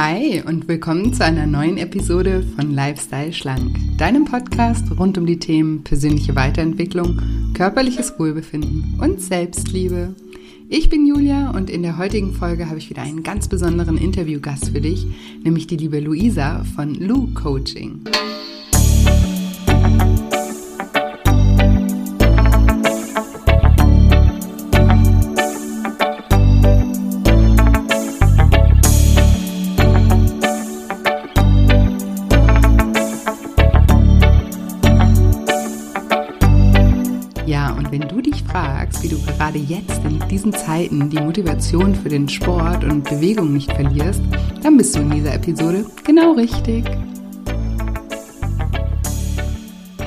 Hi und willkommen zu einer neuen Episode von Lifestyle Schlank, deinem Podcast rund um die Themen persönliche Weiterentwicklung, körperliches Wohlbefinden und Selbstliebe. Ich bin Julia und in der heutigen Folge habe ich wieder einen ganz besonderen Interviewgast für dich, nämlich die liebe Luisa von Lu Coaching. Gerade jetzt in diesen Zeiten die Motivation für den Sport und Bewegung nicht verlierst, dann bist du in dieser Episode genau richtig.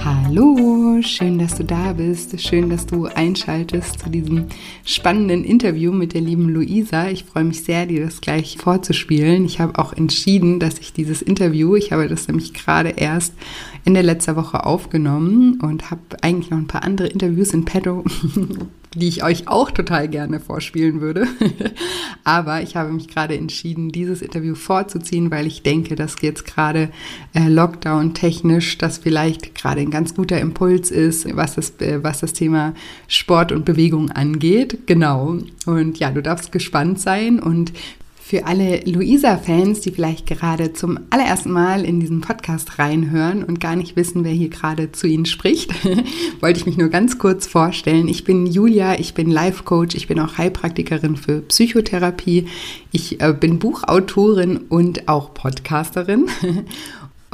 Hallo, schön, dass du da bist. Schön, dass du einschaltest zu diesem spannenden Interview mit der lieben Luisa. Ich freue mich sehr, dir das gleich vorzuspielen. Ich habe auch entschieden, dass ich dieses Interview, ich habe das nämlich gerade erst Ende letzter Woche aufgenommen und habe eigentlich noch ein paar andere Interviews in petto, die ich euch auch total gerne vorspielen würde. Aber ich habe mich gerade entschieden, dieses Interview vorzuziehen, weil ich denke, dass jetzt gerade äh, Lockdown-technisch das vielleicht gerade ein ganz guter Impuls ist, was das, äh, was das Thema Sport und Bewegung angeht. Genau. Und ja, du darfst gespannt sein und für alle Luisa-Fans, die vielleicht gerade zum allerersten Mal in diesen Podcast reinhören und gar nicht wissen, wer hier gerade zu Ihnen spricht, wollte ich mich nur ganz kurz vorstellen. Ich bin Julia, ich bin Life-Coach, ich bin auch Heilpraktikerin für Psychotherapie, ich äh, bin Buchautorin und auch Podcasterin.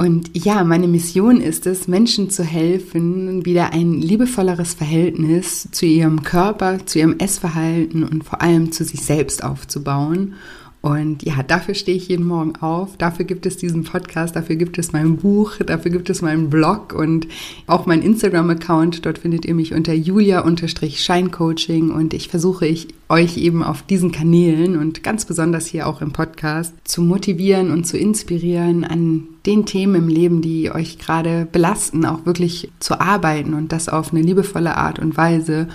Und ja, meine Mission ist es, Menschen zu helfen, wieder ein liebevolleres Verhältnis zu ihrem Körper, zu ihrem Essverhalten und vor allem zu sich selbst aufzubauen. Und ja, dafür stehe ich jeden Morgen auf. Dafür gibt es diesen Podcast, dafür gibt es mein Buch, dafür gibt es meinen Blog und auch meinen Instagram-Account. Dort findet ihr mich unter julia-scheincoaching und ich versuche ich euch eben auf diesen Kanälen und ganz besonders hier auch im Podcast zu motivieren und zu inspirieren, an den Themen im Leben, die euch gerade belasten, auch wirklich zu arbeiten und das auf eine liebevolle Art und Weise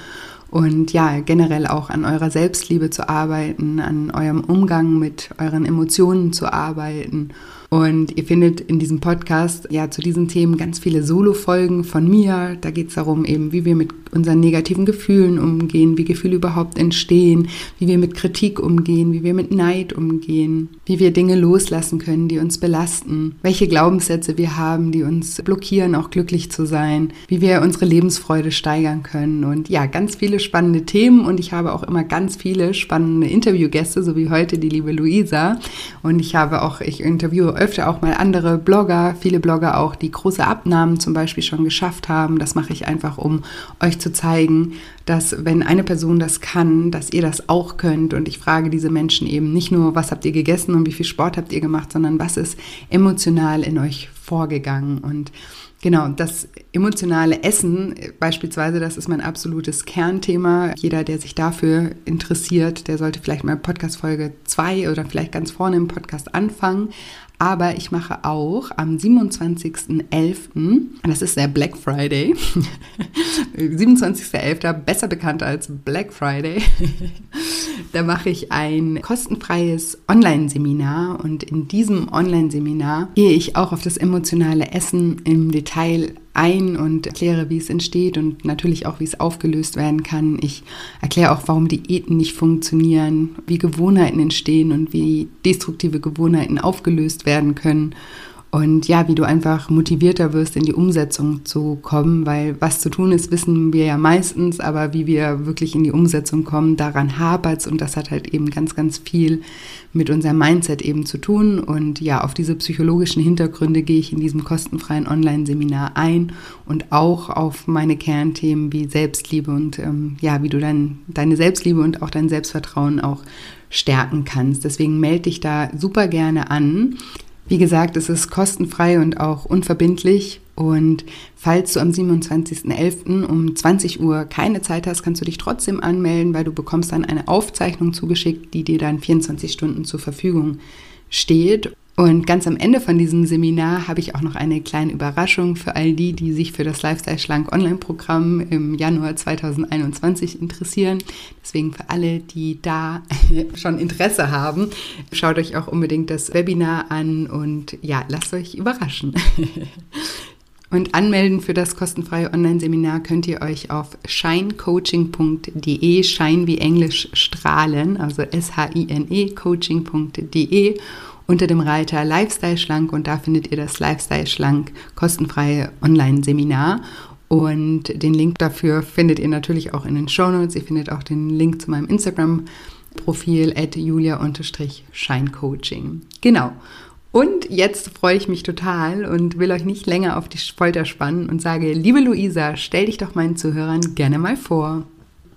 und ja, generell auch an eurer Selbstliebe zu arbeiten, an eurem Umgang mit euren Emotionen zu arbeiten und ihr findet in diesem Podcast ja zu diesen Themen ganz viele Solo-Folgen von mir. Da geht es darum, eben, wie wir mit unseren negativen Gefühlen umgehen, wie Gefühle überhaupt entstehen, wie wir mit Kritik umgehen, wie wir mit Neid umgehen, wie wir Dinge loslassen können, die uns belasten, welche Glaubenssätze wir haben, die uns blockieren, auch glücklich zu sein, wie wir unsere Lebensfreude steigern können. Und ja, ganz viele spannende Themen und ich habe auch immer ganz viele spannende Interviewgäste, so wie heute die liebe Luisa. Und ich habe auch, ich interviewe öfter auch mal andere Blogger, viele Blogger auch, die große Abnahmen zum Beispiel schon geschafft haben. Das mache ich einfach, um euch zu zeigen, dass wenn eine Person das kann, dass ihr das auch könnt. Und ich frage diese Menschen eben nicht nur, was habt ihr gegessen und wie viel Sport habt ihr gemacht, sondern was ist emotional in euch vorgegangen. Und Genau, das emotionale Essen beispielsweise, das ist mein absolutes Kernthema. Jeder, der sich dafür interessiert, der sollte vielleicht mal Podcast Folge 2 oder vielleicht ganz vorne im Podcast anfangen. Aber ich mache auch am 27.11., das ist der Black Friday, 27.11., besser bekannt als Black Friday, da mache ich ein kostenfreies Online-Seminar und in diesem Online-Seminar gehe ich auch auf das emotionale Essen im Detail ein und erkläre, wie es entsteht und natürlich auch, wie es aufgelöst werden kann. Ich erkläre auch, warum Diäten nicht funktionieren, wie Gewohnheiten entstehen und wie destruktive Gewohnheiten aufgelöst werden können und ja, wie du einfach motivierter wirst, in die Umsetzung zu kommen, weil was zu tun ist, wissen wir ja meistens, aber wie wir wirklich in die Umsetzung kommen, daran hapert es und das hat halt eben ganz, ganz viel mit unserem Mindset eben zu tun. Und ja, auf diese psychologischen Hintergründe gehe ich in diesem kostenfreien Online-Seminar ein und auch auf meine Kernthemen wie Selbstliebe und ähm, ja, wie du dann deine Selbstliebe und auch dein Selbstvertrauen auch stärken kannst. Deswegen melde dich da super gerne an. Wie gesagt, es ist kostenfrei und auch unverbindlich. Und falls du am 27.11. um 20 Uhr keine Zeit hast, kannst du dich trotzdem anmelden, weil du bekommst dann eine Aufzeichnung zugeschickt, die dir dann 24 Stunden zur Verfügung steht. Und ganz am Ende von diesem Seminar habe ich auch noch eine kleine Überraschung für all die, die sich für das Lifestyle Schlank Online-Programm im Januar 2021 interessieren. Deswegen für alle, die da schon Interesse haben, schaut euch auch unbedingt das Webinar an und ja, lasst euch überraschen. Und anmelden für das kostenfreie Online-Seminar könnt ihr euch auf shinecoaching.de, Shine wie Englisch strahlen, also S-H-I-N-E, coaching.de unter dem Reiter Lifestyle Schlank und da findet ihr das Lifestyle Schlank kostenfreie Online-Seminar. Und den Link dafür findet ihr natürlich auch in den Show Notes. Ihr findet auch den Link zu meinem Instagram-Profil at julia-scheincoaching. Genau. Und jetzt freue ich mich total und will euch nicht länger auf die Folter spannen und sage, liebe Luisa, stell dich doch meinen Zuhörern gerne mal vor.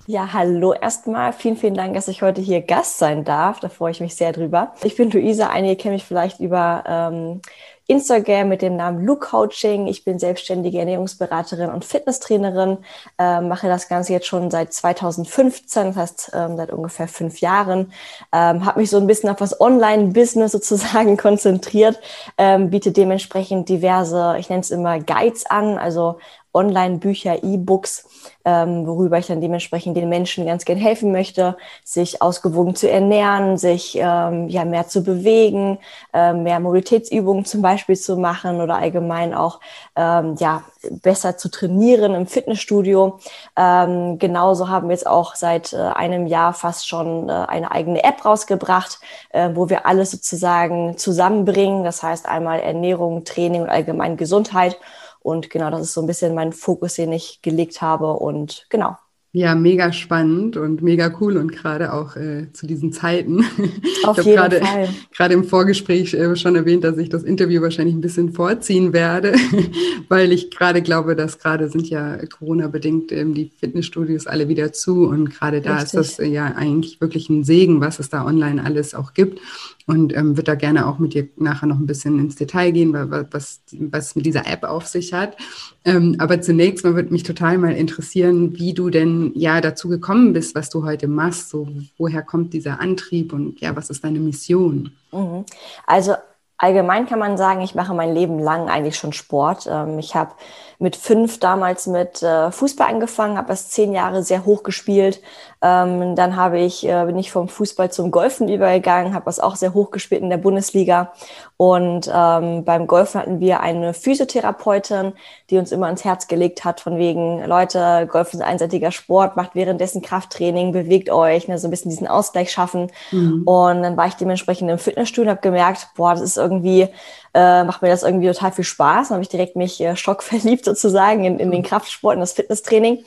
Ja, hallo erstmal. Vielen, vielen Dank, dass ich heute hier Gast sein darf. Da freue ich mich sehr drüber. Ich bin Luisa. Einige kennen mich vielleicht über ähm, Instagram mit dem Namen Look Coaching. Ich bin selbstständige Ernährungsberaterin und Fitnesstrainerin, äh, mache das Ganze jetzt schon seit 2015, das heißt ähm, seit ungefähr fünf Jahren. Ähm, habe mich so ein bisschen auf das Online-Business sozusagen konzentriert, ähm, biete dementsprechend diverse, ich nenne es immer Guides an, also Online-Bücher, E-Books, ähm, worüber ich dann dementsprechend den Menschen ganz gern helfen möchte, sich ausgewogen zu ernähren, sich ähm, ja mehr zu bewegen, äh, mehr Mobilitätsübungen zum Beispiel zu machen oder allgemein auch ähm, ja besser zu trainieren im Fitnessstudio. Ähm, genauso haben wir jetzt auch seit äh, einem Jahr fast schon äh, eine eigene App rausgebracht, äh, wo wir alles sozusagen zusammenbringen. Das heißt einmal Ernährung, Training und allgemein Gesundheit. Und genau, das ist so ein bisschen mein Fokus, den ich gelegt habe. Und genau. Ja, mega spannend und mega cool und gerade auch äh, zu diesen Zeiten. Auf jeden grade, Fall. Gerade im Vorgespräch äh, schon erwähnt, dass ich das Interview wahrscheinlich ein bisschen vorziehen werde, weil ich gerade glaube, dass gerade sind ja Corona-bedingt ähm, die Fitnessstudios alle wieder zu und gerade da Richtig. ist das äh, ja eigentlich wirklich ein Segen, was es da online alles auch gibt und ähm, wird da gerne auch mit dir nachher noch ein bisschen ins Detail gehen, was, was mit dieser App auf sich hat. Ähm, aber zunächst mal würde mich total mal interessieren, wie du denn ja dazu gekommen bist, was du heute machst. So, woher kommt dieser Antrieb und ja, was ist deine Mission? Mhm. Also allgemein kann man sagen, ich mache mein Leben lang eigentlich schon Sport. Ähm, ich habe mit fünf damals mit äh, Fußball angefangen, habe das zehn Jahre sehr hoch gespielt. Ähm, dann habe ich, äh, bin ich vom Fußball zum Golfen übergegangen, habe das auch sehr hoch gespielt in der Bundesliga. Und ähm, beim Golfen hatten wir eine Physiotherapeutin, die uns immer ans Herz gelegt hat, von wegen, Leute, Golfen ist ein einseitiger Sport, macht währenddessen Krafttraining, bewegt euch, ne, so ein bisschen diesen Ausgleich schaffen. Mhm. Und dann war ich dementsprechend im Fitnessstudio und habe gemerkt, boah, das ist irgendwie äh, macht mir das irgendwie total viel Spaß. Dann habe ich direkt mich äh, schockverliebt sozusagen in, in den Kraftsport, in das Fitnesstraining.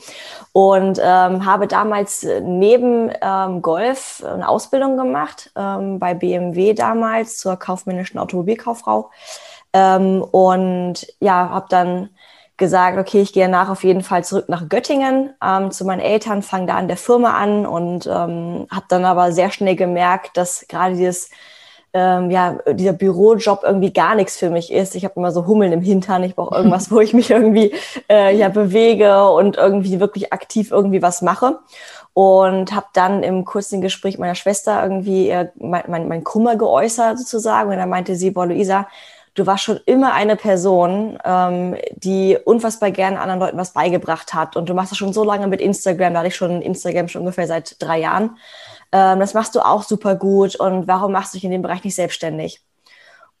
Und ähm, habe damals neben ähm, Golf eine Ausbildung gemacht ähm, bei BMW damals zur kaufmännischen Automobilkauffrau ähm, und ja, habe dann gesagt, okay, ich gehe nach auf jeden Fall zurück nach Göttingen ähm, zu meinen Eltern, fange da an der Firma an und ähm, habe dann aber sehr schnell gemerkt, dass gerade dieses ähm, ja, dieser Bürojob irgendwie gar nichts für mich ist. Ich habe immer so Hummeln im Hintern. Ich brauche irgendwas, wo ich mich irgendwie äh, ja bewege und irgendwie wirklich aktiv irgendwie was mache. Und habe dann im kurzen Gespräch meiner Schwester irgendwie äh, mein, mein, mein Kummer geäußert sozusagen. Und dann meinte sie, boah, Luisa, du warst schon immer eine Person, ähm, die unfassbar gerne anderen Leuten was beigebracht hat. Und du machst das schon so lange mit Instagram, da hatte ich schon Instagram schon ungefähr seit drei Jahren ähm, das machst du auch super gut und warum machst du dich in dem Bereich nicht selbstständig?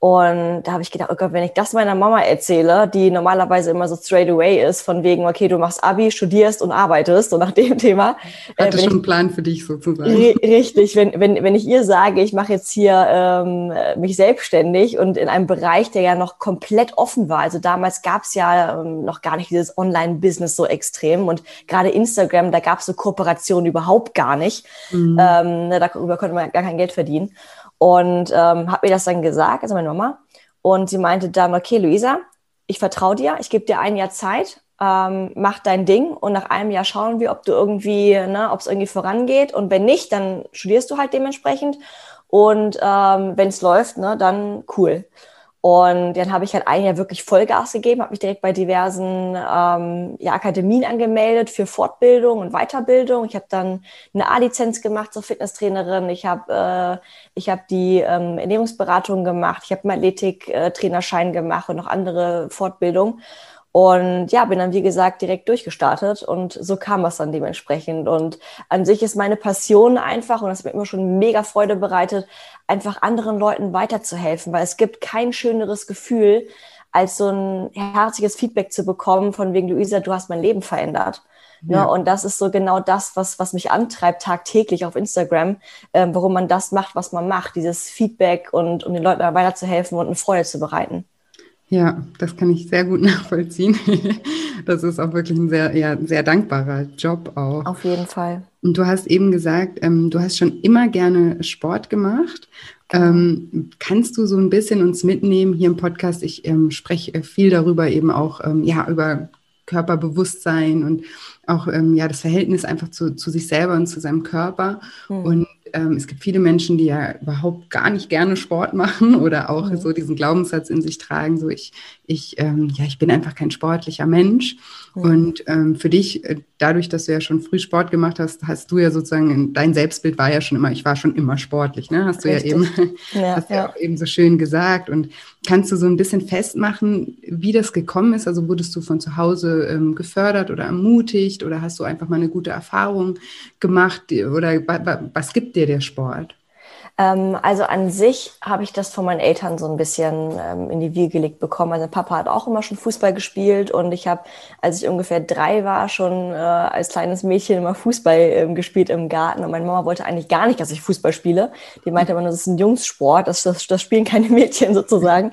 Und da habe ich gedacht, oh Gott, wenn ich das meiner Mama erzähle, die normalerweise immer so straight away ist, von wegen, okay, du machst Abi, studierst und arbeitest, so nach dem Thema. Hatte äh, schon einen Plan für dich sozusagen. Richtig, wenn, wenn, wenn ich ihr sage, ich mache jetzt hier ähm, mich selbstständig und in einem Bereich, der ja noch komplett offen war. Also damals gab es ja ähm, noch gar nicht dieses Online-Business so extrem und gerade Instagram, da gab es so Kooperationen überhaupt gar nicht. Mhm. Ähm, ne, darüber konnte man gar kein Geld verdienen. Und ähm, habe mir das dann gesagt, also meine Mama. Und sie meinte dann, okay, Luisa, ich vertraue dir, ich gebe dir ein Jahr Zeit, ähm, mach dein Ding und nach einem Jahr schauen wir, ob du irgendwie, ne, ob es irgendwie vorangeht. Und wenn nicht, dann studierst du halt dementsprechend. Und ähm, wenn es läuft, ne, dann cool. Und dann habe ich halt ein Jahr wirklich Vollgas gegeben, habe mich direkt bei diversen ähm, ja, Akademien angemeldet für Fortbildung und Weiterbildung. Ich habe dann eine A-Lizenz gemacht zur Fitnesstrainerin. Ich habe äh, ich hab die ähm, Ernährungsberatung gemacht. Ich habe einen Athletik-Trainerschein gemacht und noch andere Fortbildungen. Und ja, bin dann, wie gesagt, direkt durchgestartet und so kam es dann dementsprechend. Und an sich ist meine Passion einfach, und das hat mir immer schon mega Freude bereitet, einfach anderen Leuten weiterzuhelfen, weil es gibt kein schöneres Gefühl, als so ein herzliches Feedback zu bekommen von wegen, Luisa, du hast mein Leben verändert. Ne? Ja. Ne? Und das ist so genau das, was, was mich antreibt tagtäglich auf Instagram, äh, warum man das macht, was man macht, dieses Feedback und um den Leuten weiterzuhelfen und eine Freude zu bereiten. Ja, das kann ich sehr gut nachvollziehen. Das ist auch wirklich ein sehr, ja, sehr dankbarer Job auch. Auf jeden Fall. Und du hast eben gesagt, ähm, du hast schon immer gerne Sport gemacht. Ähm, kannst du so ein bisschen uns mitnehmen hier im Podcast? Ich ähm, spreche viel darüber, eben auch ähm, ja, über Körperbewusstsein und auch ähm, ja, das Verhältnis einfach zu, zu sich selber und zu seinem Körper. Mhm. Und ähm, es gibt viele Menschen, die ja überhaupt gar nicht gerne Sport machen oder auch mhm. so diesen Glaubenssatz in sich tragen, so ich, ich, ähm, ja, ich bin einfach kein sportlicher Mensch. Mhm. Und ähm, für dich, äh, dadurch, dass du ja schon früh Sport gemacht hast, hast du ja sozusagen, dein Selbstbild war ja schon immer, ich war schon immer sportlich, ne? Hast du Richtig. ja eben, ja, hast ja. ja auch eben so schön gesagt. Und kannst du so ein bisschen festmachen, wie das gekommen ist? Also wurdest du von zu Hause ähm, gefördert oder ermutigt oder hast du einfach mal eine gute Erfahrung gemacht? Oder was gibt dir der Sport? Ähm, also an sich habe ich das von meinen Eltern so ein bisschen ähm, in die Wiege gelegt bekommen. Also Papa hat auch immer schon Fußball gespielt und ich habe, als ich ungefähr drei war, schon äh, als kleines Mädchen immer Fußball ähm, gespielt im Garten. Und meine Mama wollte eigentlich gar nicht, dass ich Fußball spiele. Die meinte immer, das ist ein Jungssport, das, das, das spielen keine Mädchen sozusagen.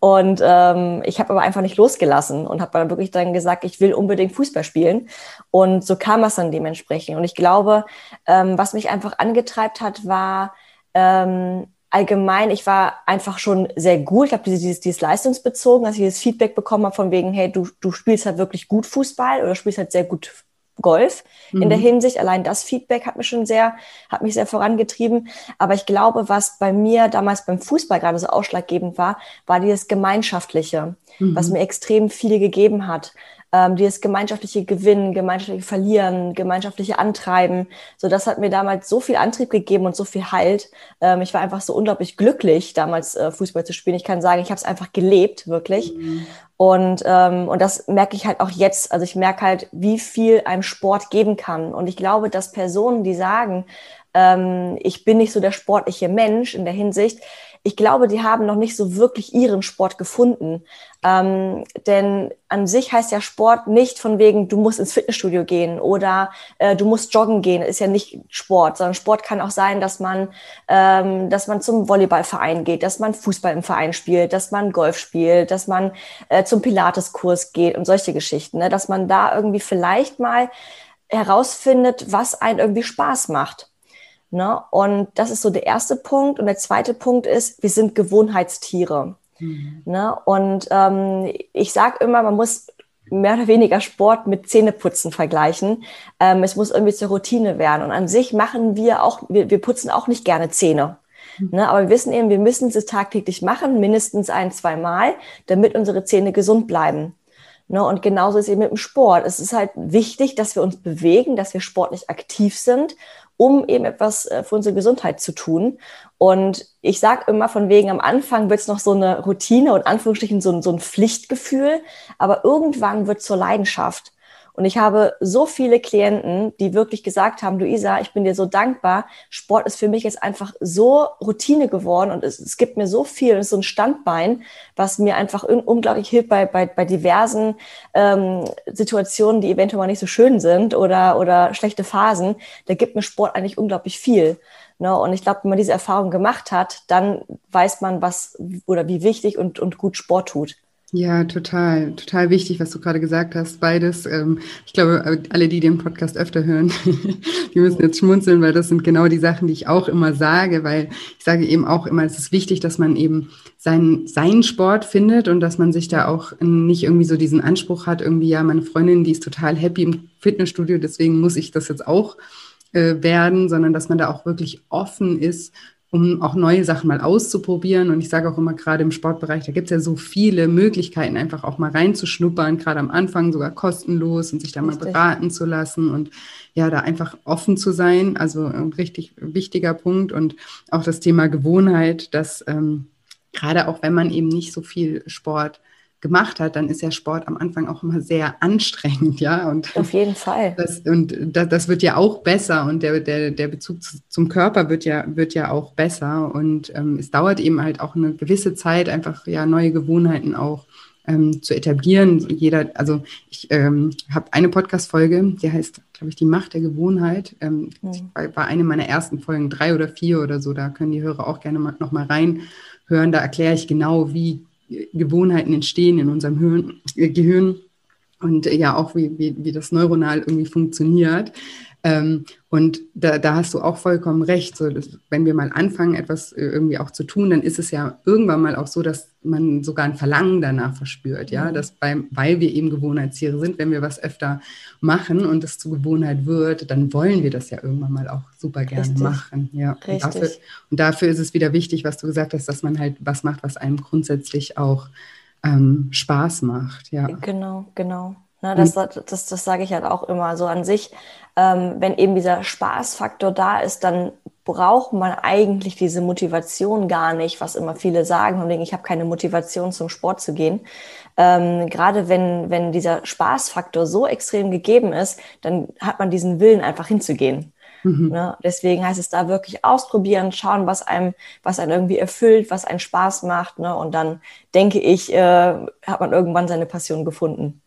Und ähm, ich habe aber einfach nicht losgelassen und habe dann wirklich dann gesagt, ich will unbedingt Fußball spielen. Und so kam es dann dementsprechend. Und ich glaube, ähm, was mich einfach angetreibt hat, war, ähm, allgemein, ich war einfach schon sehr gut. Ich habe dieses, dieses leistungsbezogen, dass ich dieses Feedback bekommen habe von wegen, hey, du, du spielst halt wirklich gut Fußball oder spielst halt sehr gut Golf mhm. in der mhm. Hinsicht. Allein das Feedback hat mich schon sehr, hat mich sehr vorangetrieben. Aber ich glaube, was bei mir damals beim Fußball gerade so ausschlaggebend war, war dieses Gemeinschaftliche, mhm. was mir extrem viel gegeben hat ähm, dieses gemeinschaftliche Gewinnen, gemeinschaftliche Verlieren, gemeinschaftliche Antreiben. So, das hat mir damals so viel Antrieb gegeben und so viel Halt. Ähm, ich war einfach so unglaublich glücklich, damals äh, Fußball zu spielen. Ich kann sagen, ich habe es einfach gelebt, wirklich. Mhm. Und, ähm, und das merke ich halt auch jetzt. Also ich merke halt, wie viel einem Sport geben kann. Und ich glaube, dass Personen, die sagen, ähm, ich bin nicht so der sportliche Mensch in der Hinsicht, ich glaube, die haben noch nicht so wirklich ihren Sport gefunden. Ähm, denn an sich heißt ja Sport nicht von wegen, du musst ins Fitnessstudio gehen oder äh, du musst joggen gehen, ist ja nicht Sport, sondern Sport kann auch sein, dass man, ähm, dass man zum Volleyballverein geht, dass man Fußball im Verein spielt, dass man Golf spielt, dass man äh, zum Pilateskurs geht und solche Geschichten, ne? dass man da irgendwie vielleicht mal herausfindet, was einen irgendwie Spaß macht. Ne? Und das ist so der erste Punkt. Und der zweite Punkt ist, wir sind Gewohnheitstiere. Mhm. Ne? Und ähm, ich sage immer, man muss mehr oder weniger Sport mit Zähneputzen vergleichen. Ähm, es muss irgendwie zur Routine werden. Und an sich machen wir auch, wir, wir putzen auch nicht gerne Zähne. Mhm. Ne? Aber wir wissen eben, wir müssen es tagtäglich machen, mindestens ein, zwei Mal, damit unsere Zähne gesund bleiben. Ne? Und genauso ist es eben mit dem Sport. Es ist halt wichtig, dass wir uns bewegen, dass wir sportlich aktiv sind um eben etwas äh, für unsere Gesundheit zu tun. Und ich sage immer von wegen, am Anfang wird es noch so eine Routine und Anführungsstrichen so ein, so ein Pflichtgefühl, aber irgendwann wird es zur Leidenschaft. Und ich habe so viele Klienten, die wirklich gesagt haben, Luisa, ich bin dir so dankbar. Sport ist für mich jetzt einfach so Routine geworden und es, es gibt mir so viel, es ist so ein Standbein, was mir einfach unglaublich hilft bei, bei, bei diversen ähm, Situationen, die eventuell mal nicht so schön sind oder, oder schlechte Phasen. Da gibt mir Sport eigentlich unglaublich viel. Ne? Und ich glaube, wenn man diese Erfahrung gemacht hat, dann weiß man, was oder wie wichtig und, und gut Sport tut. Ja, total, total wichtig, was du gerade gesagt hast. Beides. Ähm, ich glaube, alle, die den Podcast öfter hören, die müssen jetzt schmunzeln, weil das sind genau die Sachen, die ich auch immer sage, weil ich sage eben auch immer, es ist wichtig, dass man eben seinen, seinen Sport findet und dass man sich da auch nicht irgendwie so diesen Anspruch hat, irgendwie, ja, meine Freundin, die ist total happy im Fitnessstudio, deswegen muss ich das jetzt auch äh, werden, sondern dass man da auch wirklich offen ist um auch neue Sachen mal auszuprobieren. Und ich sage auch immer, gerade im Sportbereich, da gibt es ja so viele Möglichkeiten, einfach auch mal reinzuschnuppern, gerade am Anfang sogar kostenlos und sich da Richtig. mal beraten zu lassen und ja, da einfach offen zu sein. Also ein richtig wichtiger Punkt. Und auch das Thema Gewohnheit, dass ähm, gerade auch wenn man eben nicht so viel Sport gemacht hat, dann ist ja Sport am Anfang auch immer sehr anstrengend, ja. Und auf jeden Fall. Das, und das, das wird ja auch besser und der, der, der Bezug zum Körper wird ja, wird ja auch besser. Und ähm, es dauert eben halt auch eine gewisse Zeit, einfach ja neue Gewohnheiten auch ähm, zu etablieren. Jeder, also ich ähm, habe eine Podcast-Folge, die heißt, glaube ich, die Macht der Gewohnheit. Ähm, mhm. war, war eine meiner ersten Folgen, drei oder vier oder so. Da können die Hörer auch gerne mal, noch mal reinhören. Da erkläre ich genau, wie Gewohnheiten entstehen in unserem äh, Gehirn und äh, ja auch, wie, wie, wie das neuronal irgendwie funktioniert. Ähm, und da, da hast du auch vollkommen recht. So, dass, wenn wir mal anfangen, etwas äh, irgendwie auch zu tun, dann ist es ja irgendwann mal auch so, dass man sogar ein Verlangen danach verspürt. Ja, mhm. dass beim, weil wir eben Gewohnheitstiere sind, wenn wir was öfter machen und es zur Gewohnheit wird, dann wollen wir das ja irgendwann mal auch super gerne Richtig. machen. Ja, Richtig. Und dafür, und dafür ist es wieder wichtig, was du gesagt hast, dass man halt was macht, was einem grundsätzlich auch ähm, Spaß macht. Ja, genau, genau. Ne, das, das, das, das sage ich halt auch immer. So an sich, ähm, wenn eben dieser Spaßfaktor da ist, dann braucht man eigentlich diese Motivation gar nicht, was immer viele sagen, und denken, ich habe keine Motivation zum Sport zu gehen. Ähm, gerade wenn, wenn dieser Spaßfaktor so extrem gegeben ist, dann hat man diesen Willen einfach hinzugehen. Mhm. Ne? Deswegen heißt es da wirklich ausprobieren, schauen, was einem, was einen irgendwie erfüllt, was einen Spaß macht. Ne? Und dann denke ich, äh, hat man irgendwann seine Passion gefunden.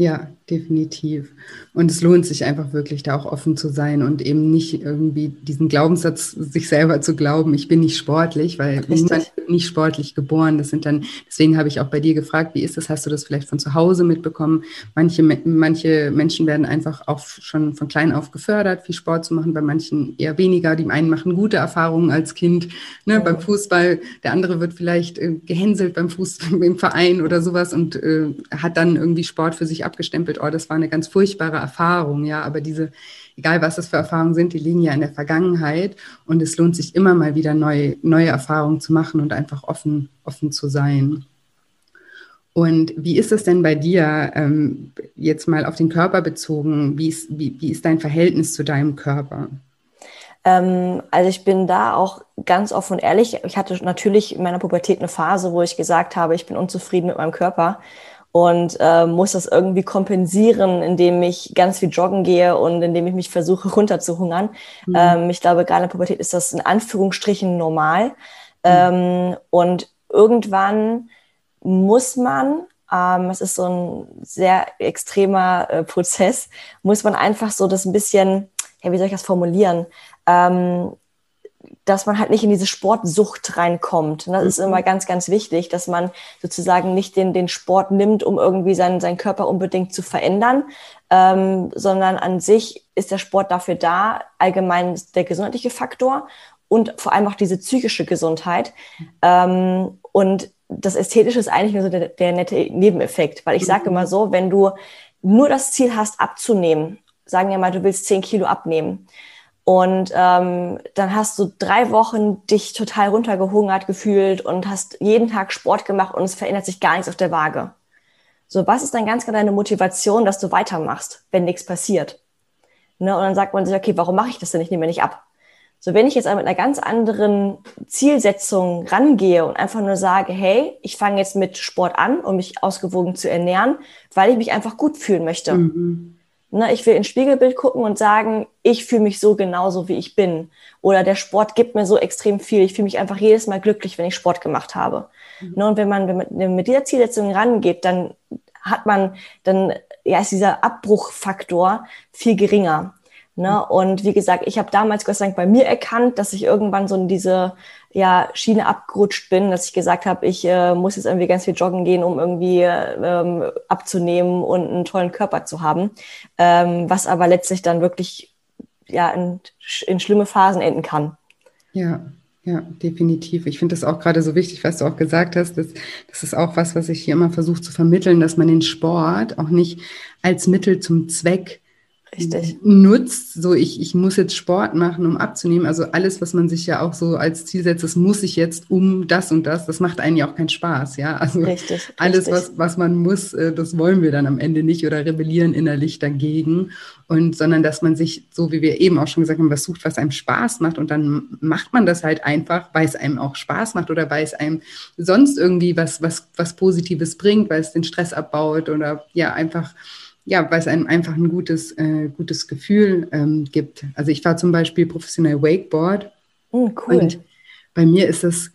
Ja, definitiv. Und es lohnt sich einfach wirklich, da auch offen zu sein und eben nicht irgendwie diesen Glaubenssatz sich selber zu glauben, ich bin nicht sportlich, weil Richtig. niemand wird nicht sportlich geboren. Das sind dann, deswegen habe ich auch bei dir gefragt, wie ist das? Hast du das vielleicht von zu Hause mitbekommen? Manche, manche Menschen werden einfach auch schon von klein auf gefördert, viel Sport zu machen, bei manchen eher weniger. Die einen machen gute Erfahrungen als Kind ne, ja. beim Fußball, der andere wird vielleicht äh, gehänselt beim Fußball im Verein oder sowas und äh, hat dann irgendwie Sport für sich abgestempelt, oh, das war eine ganz furchtbare Erfahrung, ja, aber diese, egal was das für Erfahrungen sind, die liegen ja in der Vergangenheit und es lohnt sich immer mal wieder neue, neue Erfahrungen zu machen und einfach offen, offen zu sein. Und wie ist es denn bei dir, ähm, jetzt mal auf den Körper bezogen, wie ist, wie, wie ist dein Verhältnis zu deinem Körper? Ähm, also ich bin da auch ganz offen und ehrlich. Ich hatte natürlich in meiner Pubertät eine Phase, wo ich gesagt habe, ich bin unzufrieden mit meinem Körper und äh, muss das irgendwie kompensieren, indem ich ganz viel joggen gehe und indem ich mich versuche runterzuhungern. Mhm. Ähm, ich glaube, gerade in der Pubertät ist das in Anführungsstrichen normal. Mhm. Ähm, und irgendwann muss man, ähm, es ist so ein sehr extremer äh, Prozess, muss man einfach so das ein bisschen, ja, wie soll ich das formulieren? Ähm, dass man halt nicht in diese Sportsucht reinkommt. Und das mhm. ist immer ganz, ganz wichtig, dass man sozusagen nicht den, den Sport nimmt, um irgendwie seinen, seinen Körper unbedingt zu verändern, ähm, sondern an sich ist der Sport dafür da, allgemein der gesundheitliche Faktor und vor allem auch diese psychische Gesundheit. Ähm, und das Ästhetische ist eigentlich nur so der, der nette Nebeneffekt, weil ich sage mhm. immer so, wenn du nur das Ziel hast, abzunehmen, sagen wir mal, du willst zehn Kilo abnehmen, und ähm, dann hast du drei Wochen dich total runtergehungert gefühlt und hast jeden Tag Sport gemacht und es verändert sich gar nichts auf der Waage. So, was ist dann ganz klar deine Motivation, dass du weitermachst, wenn nichts passiert? Ne? Und dann sagt man sich, okay, warum mache ich das denn? Ich nehme nicht ab. So, wenn ich jetzt mit einer ganz anderen Zielsetzung rangehe und einfach nur sage, hey, ich fange jetzt mit Sport an, um mich ausgewogen zu ernähren, weil ich mich einfach gut fühlen möchte. Mhm. Ne, ich will ins Spiegelbild gucken und sagen, ich fühle mich so genauso, wie ich bin. Oder der Sport gibt mir so extrem viel. Ich fühle mich einfach jedes Mal glücklich, wenn ich Sport gemacht habe. Mhm. Ne, und wenn man, wenn man mit dieser Zielsetzung rangeht, dann hat man, dann ja, ist dieser Abbruchfaktor viel geringer. Ne? Und wie gesagt, ich habe damals Gott sei Dank bei mir erkannt, dass ich irgendwann so in diese ja, Schiene abgerutscht bin, dass ich gesagt habe, ich äh, muss jetzt irgendwie ganz viel joggen gehen, um irgendwie ähm, abzunehmen und einen tollen Körper zu haben, ähm, was aber letztlich dann wirklich ja in, in schlimme Phasen enden kann. Ja, ja, definitiv. Ich finde das auch gerade so wichtig, was du auch gesagt hast. Das, das ist auch was, was ich hier immer versuche zu vermitteln, dass man den Sport auch nicht als Mittel zum Zweck Richtig. nutzt, so ich, ich muss jetzt Sport machen, um abzunehmen. Also alles, was man sich ja auch so als Ziel setzt, das muss ich jetzt um das und das, das macht einen ja auch keinen Spaß, ja. Also richtig, alles, richtig. Was, was man muss, äh, das wollen wir dann am Ende nicht oder rebellieren innerlich dagegen. Und sondern dass man sich, so wie wir eben auch schon gesagt haben, was sucht, was einem Spaß macht. Und dann macht man das halt einfach, weil es einem auch Spaß macht oder weil es einem sonst irgendwie was, was, was Positives bringt, weil es den Stress abbaut oder ja, einfach ja, weil es einem einfach ein gutes, äh, gutes Gefühl ähm, gibt. Also ich war zum Beispiel professionell Wakeboard. Oh, cool. Und bei mir ist es,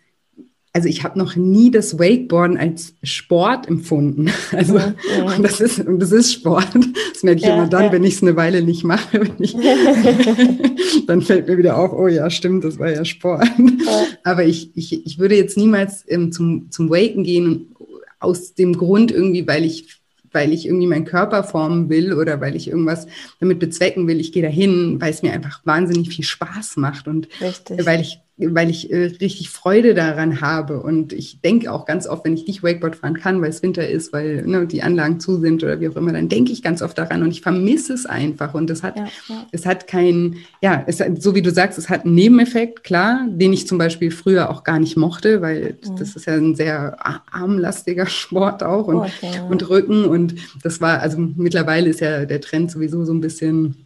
also ich habe noch nie das Wakeboarden als Sport empfunden. Also ja, ja. Und das ist und das ist Sport. Das merke ich ja, immer dann, wenn ich es eine Weile nicht mache. Ich, dann fällt mir wieder auf, oh ja, stimmt, das war ja Sport. Aber ich, ich, ich würde jetzt niemals ähm, zum, zum Waken gehen aus dem Grund irgendwie, weil ich weil ich irgendwie meinen Körper formen will oder weil ich irgendwas damit bezwecken will. Ich gehe dahin, weil es mir einfach wahnsinnig viel Spaß macht und Richtig. weil ich weil ich äh, richtig Freude daran habe. Und ich denke auch ganz oft, wenn ich nicht Wakeboard fahren kann, weil es Winter ist, weil ne, die Anlagen zu sind oder wie auch immer, dann denke ich ganz oft daran und ich vermisse es einfach. Und es hat, ja, ja. es hat kein, ja, es hat, so wie du sagst, es hat einen Nebeneffekt, klar, den ich zum Beispiel früher auch gar nicht mochte, weil mhm. das ist ja ein sehr armlastiger Sport auch und, okay, und Rücken. Und das war, also mittlerweile ist ja der Trend sowieso so ein bisschen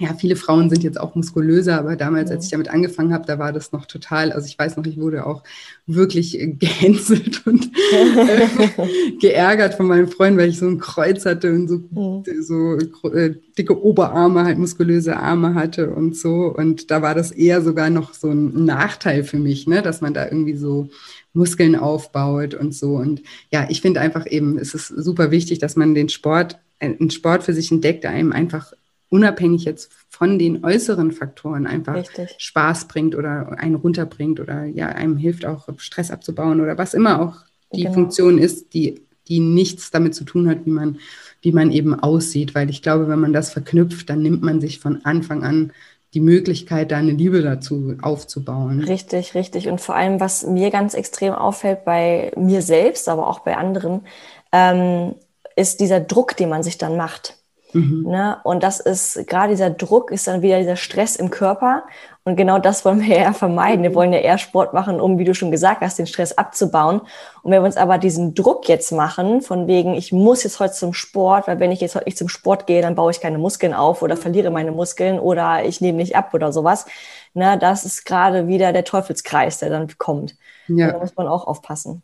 ja, viele Frauen sind jetzt auch muskulöser, aber damals, als ich damit angefangen habe, da war das noch total, also ich weiß noch, ich wurde auch wirklich gehänselt und äh, geärgert von meinen Freunden, weil ich so ein Kreuz hatte und so, mhm. so äh, dicke Oberarme, halt muskulöse Arme hatte und so. Und da war das eher sogar noch so ein Nachteil für mich, ne, dass man da irgendwie so Muskeln aufbaut und so. Und ja, ich finde einfach eben, es ist super wichtig, dass man den Sport, einen Sport für sich entdeckt, der einem einfach unabhängig jetzt von den äußeren Faktoren einfach Richtig. Spaß bringt oder einen runterbringt oder ja, einem hilft auch Stress abzubauen oder was immer auch die genau. Funktion ist, die, die nichts damit zu tun hat, wie man, wie man eben aussieht. Weil ich glaube, wenn man das verknüpft, dann nimmt man sich von Anfang an die Möglichkeit, da eine Liebe dazu aufzubauen. Richtig, richtig. Und vor allem, was mir ganz extrem auffällt bei mir selbst, aber auch bei anderen, ähm, ist dieser Druck, den man sich dann macht. Mhm. Ne? Und das ist, gerade dieser Druck ist dann wieder dieser Stress im Körper. Und genau das wollen wir ja vermeiden. Wir wollen ja eher Sport machen, um, wie du schon gesagt hast, den Stress abzubauen. Und wenn wir uns aber diesen Druck jetzt machen, von wegen, ich muss jetzt heute zum Sport, weil wenn ich jetzt heute nicht zum Sport gehe, dann baue ich keine Muskeln auf oder verliere meine Muskeln oder ich nehme nicht ab oder sowas. Ne? Das ist gerade wieder der Teufelskreis, der dann kommt. Ja. Da muss man auch aufpassen.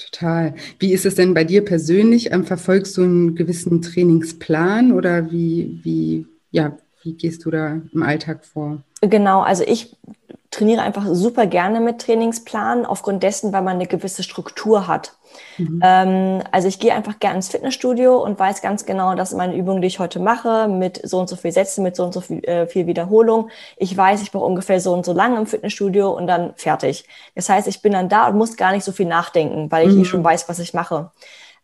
Total. Wie ist es denn bei dir persönlich? Ähm, verfolgst du einen gewissen Trainingsplan oder wie, wie, ja, wie gehst du da im Alltag vor? Genau, also ich trainiere einfach super gerne mit Trainingsplan, aufgrund dessen, weil man eine gewisse Struktur hat. Mhm. Ähm, also ich gehe einfach gerne ins Fitnessstudio und weiß ganz genau, dass meine Übungen, die ich heute mache, mit so und so viel Sätzen, mit so und so viel, äh, viel Wiederholung, ich weiß, ich brauche ungefähr so und so lange im Fitnessstudio und dann fertig. Das heißt, ich bin dann da und muss gar nicht so viel nachdenken, weil ich mhm. eh schon weiß, was ich mache.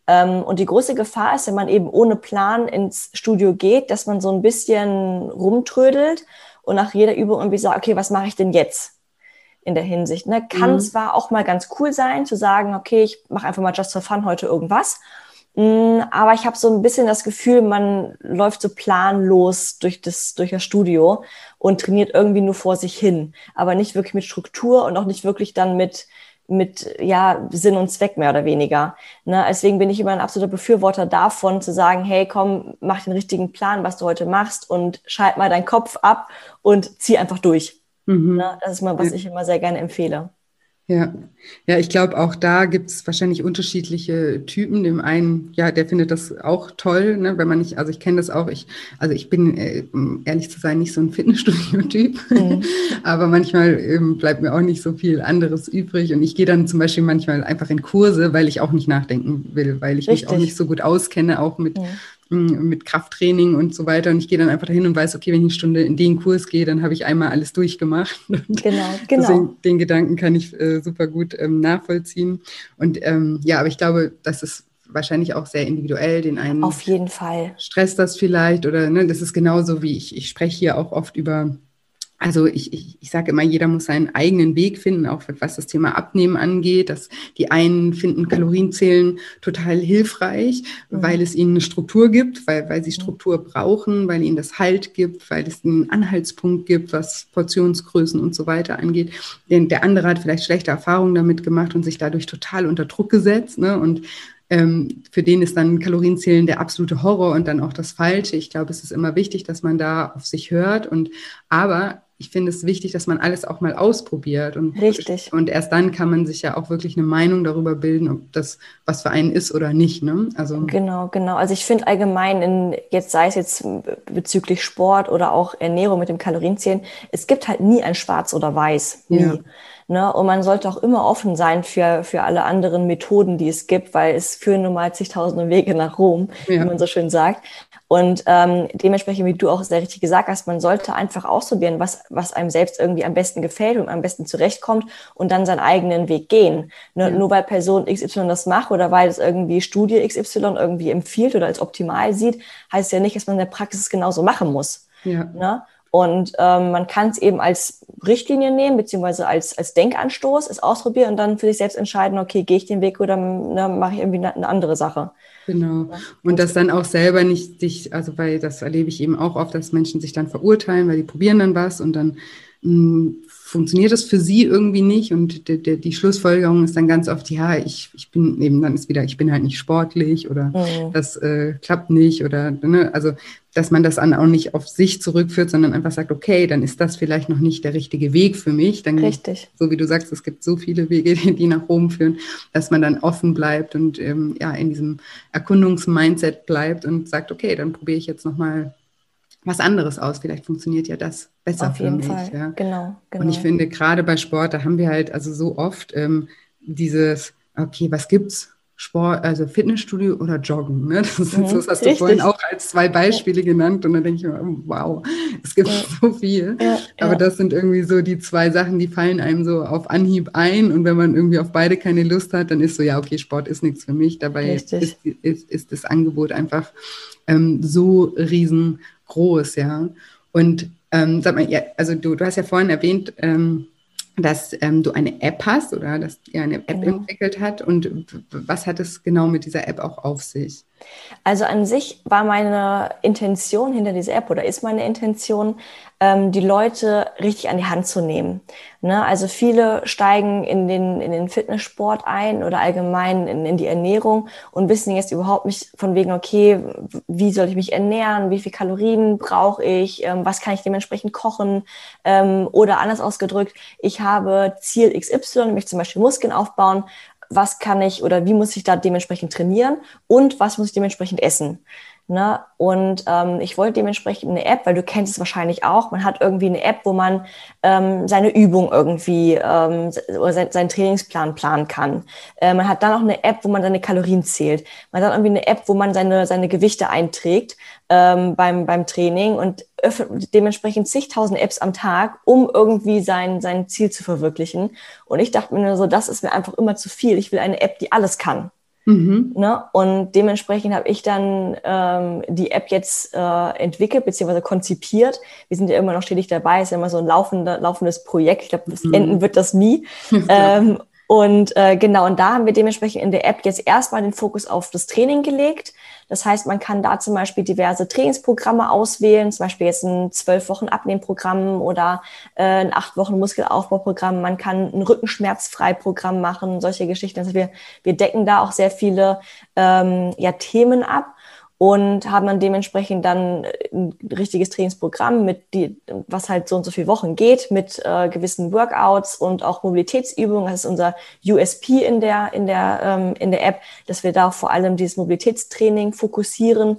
Ähm, und die große Gefahr ist, wenn man eben ohne Plan ins Studio geht, dass man so ein bisschen rumtrödelt und nach jeder Übung irgendwie sagt, okay, was mache ich denn jetzt? in der Hinsicht. Ne? Kann mhm. zwar auch mal ganz cool sein, zu sagen, okay, ich mache einfach mal just for fun heute irgendwas. Mm, aber ich habe so ein bisschen das Gefühl, man läuft so planlos durch das, durch das Studio und trainiert irgendwie nur vor sich hin, aber nicht wirklich mit Struktur und auch nicht wirklich dann mit, mit ja, Sinn und Zweck mehr oder weniger. Ne? Deswegen bin ich immer ein absoluter Befürworter davon, zu sagen, hey, komm, mach den richtigen Plan, was du heute machst und schalt mal deinen Kopf ab und zieh einfach durch. Mhm. Na, das ist mal, was ich immer sehr gerne empfehle. Ja, ja, ich glaube, auch da gibt es wahrscheinlich unterschiedliche Typen. Dem einen, ja, der findet das auch toll, ne, wenn man nicht, also ich kenne das auch, ich, also ich bin, äh, ehrlich zu sein, nicht so ein Fitnessstudio-Typ, mhm. aber manchmal ähm, bleibt mir auch nicht so viel anderes übrig und ich gehe dann zum Beispiel manchmal einfach in Kurse, weil ich auch nicht nachdenken will, weil ich Richtig. mich auch nicht so gut auskenne, auch mit, mhm mit Krafttraining und so weiter. Und ich gehe dann einfach dahin und weiß, okay, wenn ich eine Stunde in den Kurs gehe, dann habe ich einmal alles durchgemacht. Genau, genau. Deswegen, den Gedanken kann ich äh, super gut ähm, nachvollziehen. Und ähm, ja, aber ich glaube, das ist wahrscheinlich auch sehr individuell. Den einen auf jeden Fall stresst das vielleicht oder ne, das ist genauso wie ich. Ich spreche hier auch oft über also ich, ich, ich sage immer, jeder muss seinen eigenen Weg finden, auch was das Thema Abnehmen angeht. Dass die einen finden Kalorienzählen total hilfreich, mhm. weil es ihnen eine Struktur gibt, weil, weil sie Struktur brauchen, weil ihnen das Halt gibt, weil es einen Anhaltspunkt gibt, was Portionsgrößen und so weiter angeht. Denn der andere hat vielleicht schlechte Erfahrungen damit gemacht und sich dadurch total unter Druck gesetzt. Ne? Und ähm, für den ist dann Kalorienzählen der absolute Horror und dann auch das Falsche. Ich glaube, es ist immer wichtig, dass man da auf sich hört und aber ich finde es wichtig, dass man alles auch mal ausprobiert. Und, Richtig. Und erst dann kann man sich ja auch wirklich eine Meinung darüber bilden, ob das was für einen ist oder nicht. Ne? Also genau, genau. Also ich finde allgemein, in, jetzt sei es jetzt bezüglich Sport oder auch Ernährung mit dem Kalorienzählen, es gibt halt nie ein Schwarz oder Weiß. Nie. Ja. Ne? Und man sollte auch immer offen sein für, für alle anderen Methoden, die es gibt, weil es führen nun mal zigtausende Wege nach Rom, ja. wie man so schön sagt. Und ähm, dementsprechend, wie du auch sehr richtig gesagt hast, man sollte einfach ausprobieren, was, was einem selbst irgendwie am besten gefällt und am besten zurechtkommt und dann seinen eigenen Weg gehen. Ne? Ja. Nur weil Person XY das macht oder weil es irgendwie Studie XY irgendwie empfiehlt oder als optimal sieht, heißt ja nicht, dass man in der Praxis genauso machen muss. Ja. Ne? Und ähm, man kann es eben als Richtlinie nehmen, beziehungsweise als, als Denkanstoß, es ausprobieren und dann für sich selbst entscheiden, okay, gehe ich den Weg oder ne, mache ich irgendwie eine, eine andere Sache. Genau. Und das dann auch selber nicht sich, also weil das erlebe ich eben auch oft, dass Menschen sich dann verurteilen, weil die probieren dann was und dann mh, hm, funktioniert das für sie irgendwie nicht und die, die, die, Schlussfolgerung ist dann ganz oft, ja, ich, ich bin eben dann ist wieder, ich bin halt nicht sportlich oder mhm. das äh, klappt nicht oder ne, also dass man das dann auch nicht auf sich zurückführt, sondern einfach sagt, okay, dann ist das vielleicht noch nicht der richtige Weg für mich. Dann, Richtig. So wie du sagst, es gibt so viele Wege, die nach Rom führen, dass man dann offen bleibt und ähm, ja in diesem Erkundungsmindset bleibt und sagt, okay, dann probiere ich jetzt nochmal was anderes aus. Vielleicht funktioniert ja das besser Auf jeden für mich. Fall. Ja. Genau, genau. Und ich finde, gerade bei Sport, da haben wir halt also so oft ähm, dieses, okay, was gibt's? Sport, also Fitnessstudio oder Joggen. Ne? Das, mhm, das hast du richtig. vorhin auch als zwei Beispiele genannt und dann denke ich mir, wow, es gibt ja. so viel. Ja, Aber ja. das sind irgendwie so die zwei Sachen, die fallen einem so auf Anhieb ein und wenn man irgendwie auf beide keine Lust hat, dann ist so, ja, okay, Sport ist nichts für mich. Dabei ist, ist, ist, das Angebot einfach ähm, so riesengroß, ja. Und ähm, sag mal, ja, also du, du hast ja vorhin erwähnt, ähm, dass ähm, du eine App hast oder dass ihr eine App genau. entwickelt hat. Und was hat es genau mit dieser App auch auf sich? Also an sich war meine Intention hinter dieser App oder ist meine Intention, ähm, die Leute richtig an die Hand zu nehmen. Ne? Also viele steigen in den, in den Fitnesssport ein oder allgemein in, in die Ernährung und wissen jetzt überhaupt nicht von wegen, okay, wie soll ich mich ernähren, wie viel Kalorien brauche ich, ähm, was kann ich dementsprechend kochen ähm, oder anders ausgedrückt, ich habe Ziel XY, nämlich zum Beispiel Muskeln aufbauen, was kann ich oder wie muss ich da dementsprechend trainieren und was muss ich dementsprechend essen. Ne? Und ähm, ich wollte dementsprechend eine App, weil du kennst es wahrscheinlich auch. Man hat irgendwie eine App, wo man ähm, seine Übung irgendwie ähm, oder sein, seinen Trainingsplan planen kann. Äh, man hat dann auch eine App, wo man seine Kalorien zählt. Man hat irgendwie eine App, wo man seine, seine Gewichte einträgt ähm, beim, beim Training und öffnet dementsprechend zigtausend Apps am Tag, um irgendwie sein, sein Ziel zu verwirklichen. Und ich dachte mir nur so, das ist mir einfach immer zu viel. Ich will eine App, die alles kann. Mhm. Ne? Und dementsprechend habe ich dann ähm, die App jetzt äh, entwickelt bzw. konzipiert. Wir sind ja immer noch stetig dabei, es ist ja immer so ein laufender, laufendes Projekt. Ich glaube, das mhm. enden wird das nie. ähm, und äh, genau, und da haben wir dementsprechend in der App jetzt erstmal den Fokus auf das Training gelegt. Das heißt, man kann da zum Beispiel diverse Trainingsprogramme auswählen, zum Beispiel jetzt ein zwölf Wochen Abnehmprogramm oder äh, ein acht Wochen Muskelaufbauprogramm. Man kann ein Rückenschmerzfrei-Programm machen, solche Geschichten. Also wir, wir decken da auch sehr viele ähm, ja, Themen ab und haben dann dementsprechend dann ein richtiges Trainingsprogramm mit die, was halt so und so viele Wochen geht, mit äh, gewissen Workouts und auch Mobilitätsübungen. Das ist unser USP in der in der ähm, in der App, dass wir da vor allem dieses Mobilitätstraining fokussieren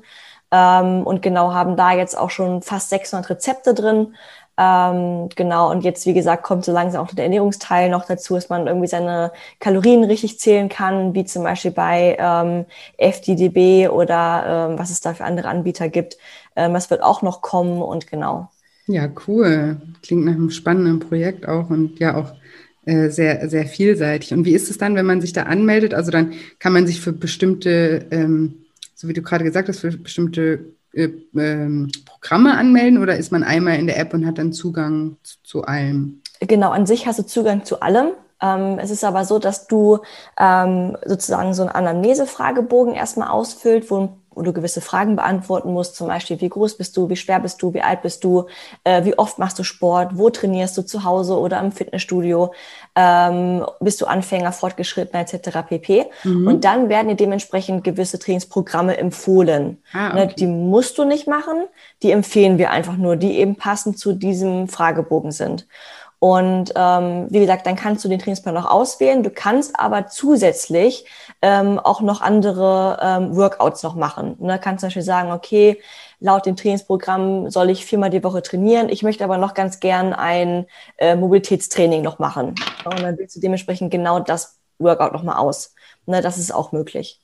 ähm, und genau haben da jetzt auch schon fast 600 Rezepte drin ähm, genau, und jetzt, wie gesagt, kommt so langsam auch der Ernährungsteil noch dazu, dass man irgendwie seine Kalorien richtig zählen kann, wie zum Beispiel bei ähm, FDDB oder ähm, was es da für andere Anbieter gibt. Ähm, das wird auch noch kommen und genau. Ja, cool. Klingt nach einem spannenden Projekt auch und ja auch äh, sehr, sehr vielseitig. Und wie ist es dann, wenn man sich da anmeldet? Also dann kann man sich für bestimmte, ähm, so wie du gerade gesagt hast, für bestimmte äh, ähm, Programme anmelden oder ist man einmal in der App und hat dann Zugang zu, zu allem? Genau, an sich hast du Zugang zu allem. Ähm, es ist aber so, dass du ähm, sozusagen so einen Anamnese-Fragebogen erstmal ausfüllt, wo wo du gewisse Fragen beantworten musst, zum Beispiel, wie groß bist du, wie schwer bist du, wie alt bist du, äh, wie oft machst du Sport, wo trainierst du zu Hause oder im Fitnessstudio, ähm, bist du Anfänger, Fortgeschrittener etc. pp. Mhm. Und dann werden dir dementsprechend gewisse Trainingsprogramme empfohlen. Ah, ne, okay. Die musst du nicht machen, die empfehlen wir einfach nur, die eben passend zu diesem Fragebogen sind. Und ähm, wie gesagt, dann kannst du den Trainingsplan noch auswählen. Du kannst aber zusätzlich ähm, auch noch andere ähm, Workouts noch machen. Ne? Kannst zum Beispiel sagen, okay, laut dem Trainingsprogramm soll ich viermal die Woche trainieren. Ich möchte aber noch ganz gern ein äh, Mobilitätstraining noch machen. Und dann wählst du dementsprechend genau das Workout nochmal aus. Ne? Das ist auch möglich.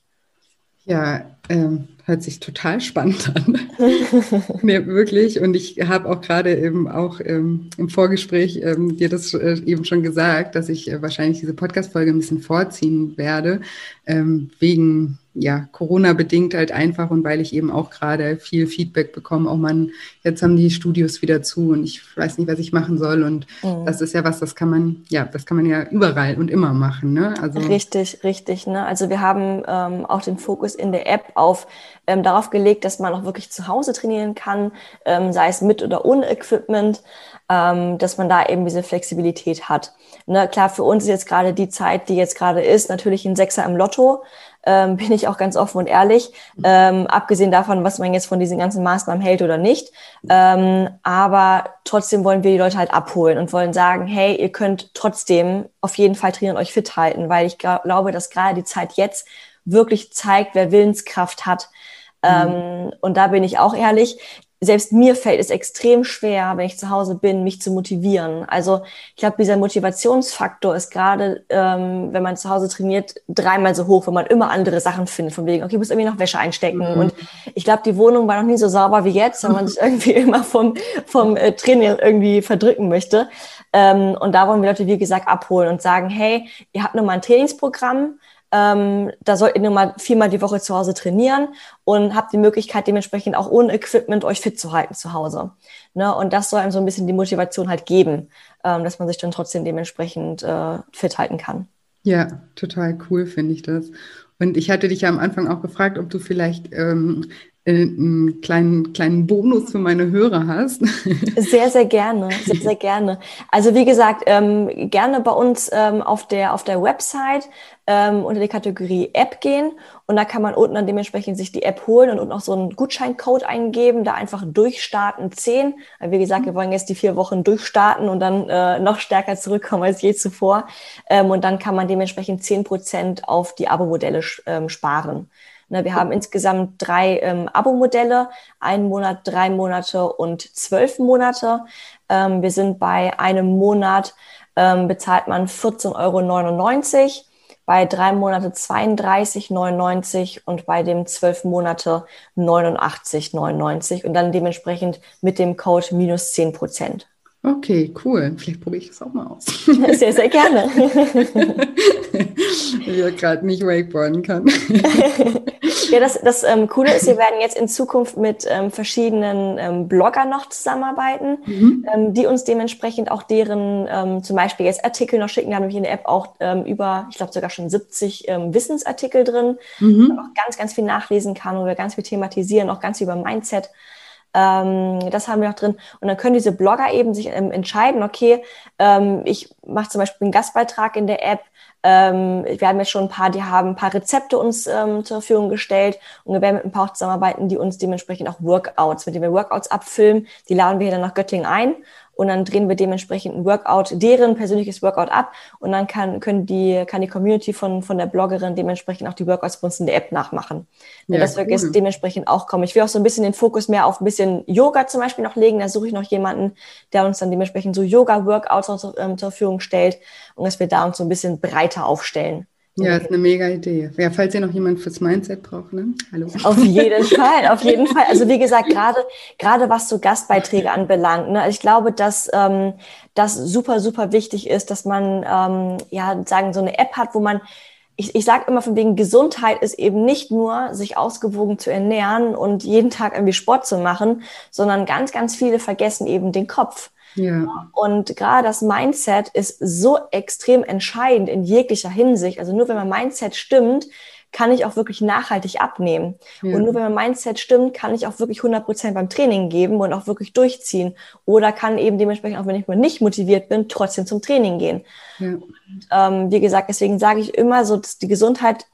Ja, ähm, hört sich total spannend an. nee, wirklich. Und ich habe auch gerade eben auch ähm, im Vorgespräch ähm, dir das äh, eben schon gesagt, dass ich äh, wahrscheinlich diese Podcast-Folge ein bisschen vorziehen werde, ähm, wegen ja, Corona-bedingt halt einfach und weil ich eben auch gerade viel Feedback bekomme, auch man, jetzt haben die Studios wieder zu und ich weiß nicht, was ich machen soll. Und mhm. das ist ja was, das kann man, ja, das kann man ja überall und immer machen. Ne? Also richtig, richtig. Ne? Also wir haben ähm, auch den Fokus in der App auf ähm, darauf gelegt, dass man auch wirklich zu Hause trainieren kann, ähm, sei es mit oder ohne Equipment, ähm, dass man da eben diese Flexibilität hat. Ne? Klar, für uns ist jetzt gerade die Zeit, die jetzt gerade ist, natürlich ein Sechser im Lotto ähm, bin ich auch ganz offen und ehrlich, ähm, abgesehen davon, was man jetzt von diesen ganzen Maßnahmen hält oder nicht. Ähm, aber trotzdem wollen wir die Leute halt abholen und wollen sagen, hey, ihr könnt trotzdem auf jeden Fall trainieren und euch fit halten, weil ich glaube, dass gerade die Zeit jetzt wirklich zeigt, wer Willenskraft hat. Mhm. Ähm, und da bin ich auch ehrlich selbst mir fällt es extrem schwer, wenn ich zu Hause bin, mich zu motivieren. Also ich glaube, dieser Motivationsfaktor ist gerade, ähm, wenn man zu Hause trainiert, dreimal so hoch, wenn man immer andere Sachen findet, von wegen, okay, ich muss irgendwie noch Wäsche einstecken. Mhm. Und ich glaube, die Wohnung war noch nie so sauber wie jetzt, wenn man sich irgendwie immer vom, vom äh, Training irgendwie verdrücken möchte. Ähm, und da wollen wir Leute, wie gesagt, abholen und sagen, hey, ihr habt nur mal ein Trainingsprogramm, ähm, da sollt ihr nur mal viermal die Woche zu Hause trainieren und habt die Möglichkeit, dementsprechend auch ohne Equipment euch fit zu halten zu Hause. Ne? Und das soll einem so ein bisschen die Motivation halt geben, ähm, dass man sich dann trotzdem dementsprechend äh, fit halten kann. Ja, total cool finde ich das. Und ich hatte dich ja am Anfang auch gefragt, ob du vielleicht ähm, äh, einen kleinen, kleinen Bonus für meine Hörer hast. Sehr, sehr gerne, sehr, sehr gerne. Also wie gesagt, ähm, gerne bei uns ähm, auf, der, auf der Website ähm, unter die Kategorie App gehen und da kann man unten dann dementsprechend sich die App holen und unten auch so einen Gutscheincode eingeben, da einfach durchstarten 10. Wie gesagt, wir wollen jetzt die vier Wochen durchstarten und dann äh, noch stärker zurückkommen als je zuvor. Ähm, und dann kann man dementsprechend 10 Prozent auf die Abo-Modelle ähm, sparen. Ne, wir haben insgesamt drei ähm, Abo-Modelle, einen Monat, drei Monate und zwölf Monate. Ähm, wir sind bei einem Monat, ähm, bezahlt man 14,99 Euro, bei drei Monate 32,99 und bei dem zwölf Monate 89,99 und dann dementsprechend mit dem Code minus 10 Prozent. Okay, cool. Vielleicht probiere ich das auch mal aus. Sehr, sehr gerne. ich ja gerade nicht wakeboarden kann. ja, das, das ähm, Coole ist, wir werden jetzt in Zukunft mit ähm, verschiedenen ähm, Bloggern noch zusammenarbeiten, mhm. ähm, die uns dementsprechend auch deren ähm, zum Beispiel jetzt Artikel noch schicken. Wir haben nämlich in der App auch ähm, über, ich glaube sogar schon 70 ähm, Wissensartikel drin, mhm. wo man auch ganz, ganz viel nachlesen kann, wo wir ganz viel thematisieren, auch ganz viel über Mindset. Ähm, das haben wir auch drin. Und dann können diese Blogger eben sich ähm, entscheiden, okay, ähm, ich mache zum Beispiel einen Gastbeitrag in der App. Ähm, wir haben jetzt schon ein paar, die haben ein paar Rezepte uns ähm, zur Verfügung gestellt und wir werden mit ein paar auch zusammenarbeiten, die uns dementsprechend auch Workouts, mit denen wir Workouts abfilmen, die laden wir hier dann nach Göttingen ein und dann drehen wir dementsprechend ein Workout, deren persönliches Workout ab und dann kann, können die, kann die Community von, von der Bloggerin dementsprechend auch die Workouts bei uns in der App nachmachen. Ja, das wird cool. dementsprechend auch kommen. Ich will auch so ein bisschen den Fokus mehr auf ein bisschen Yoga zum Beispiel noch legen. Da suche ich noch jemanden, der uns dann dementsprechend so Yoga-Workouts zur, ähm, zur Verfügung stellt und dass wir da uns so ein bisschen breiter aufstellen. Ja, ist eine mega Idee. Ja, falls ihr noch jemand fürs Mindset braucht, ne? Hallo. Auf jeden Fall, auf jeden Fall. Also wie gesagt, gerade gerade was so Gastbeiträge anbelangt, ne? Also ich glaube, dass ähm, das super super wichtig ist, dass man ähm, ja sagen so eine App hat, wo man ich, ich sage immer von wegen Gesundheit ist eben nicht nur, sich ausgewogen zu ernähren und jeden Tag irgendwie Sport zu machen, sondern ganz, ganz viele vergessen eben den Kopf. Ja. Und gerade das Mindset ist so extrem entscheidend in jeglicher Hinsicht. Also nur wenn mein Mindset stimmt, kann ich auch wirklich nachhaltig abnehmen. Ja. Und nur wenn mein Mindset stimmt, kann ich auch wirklich 100 Prozent beim Training geben und auch wirklich durchziehen. Oder kann eben dementsprechend, auch wenn ich mal nicht motiviert bin, trotzdem zum Training gehen. Ja. Und, ähm, wie gesagt, deswegen sage ich immer so, dass die Gesundheit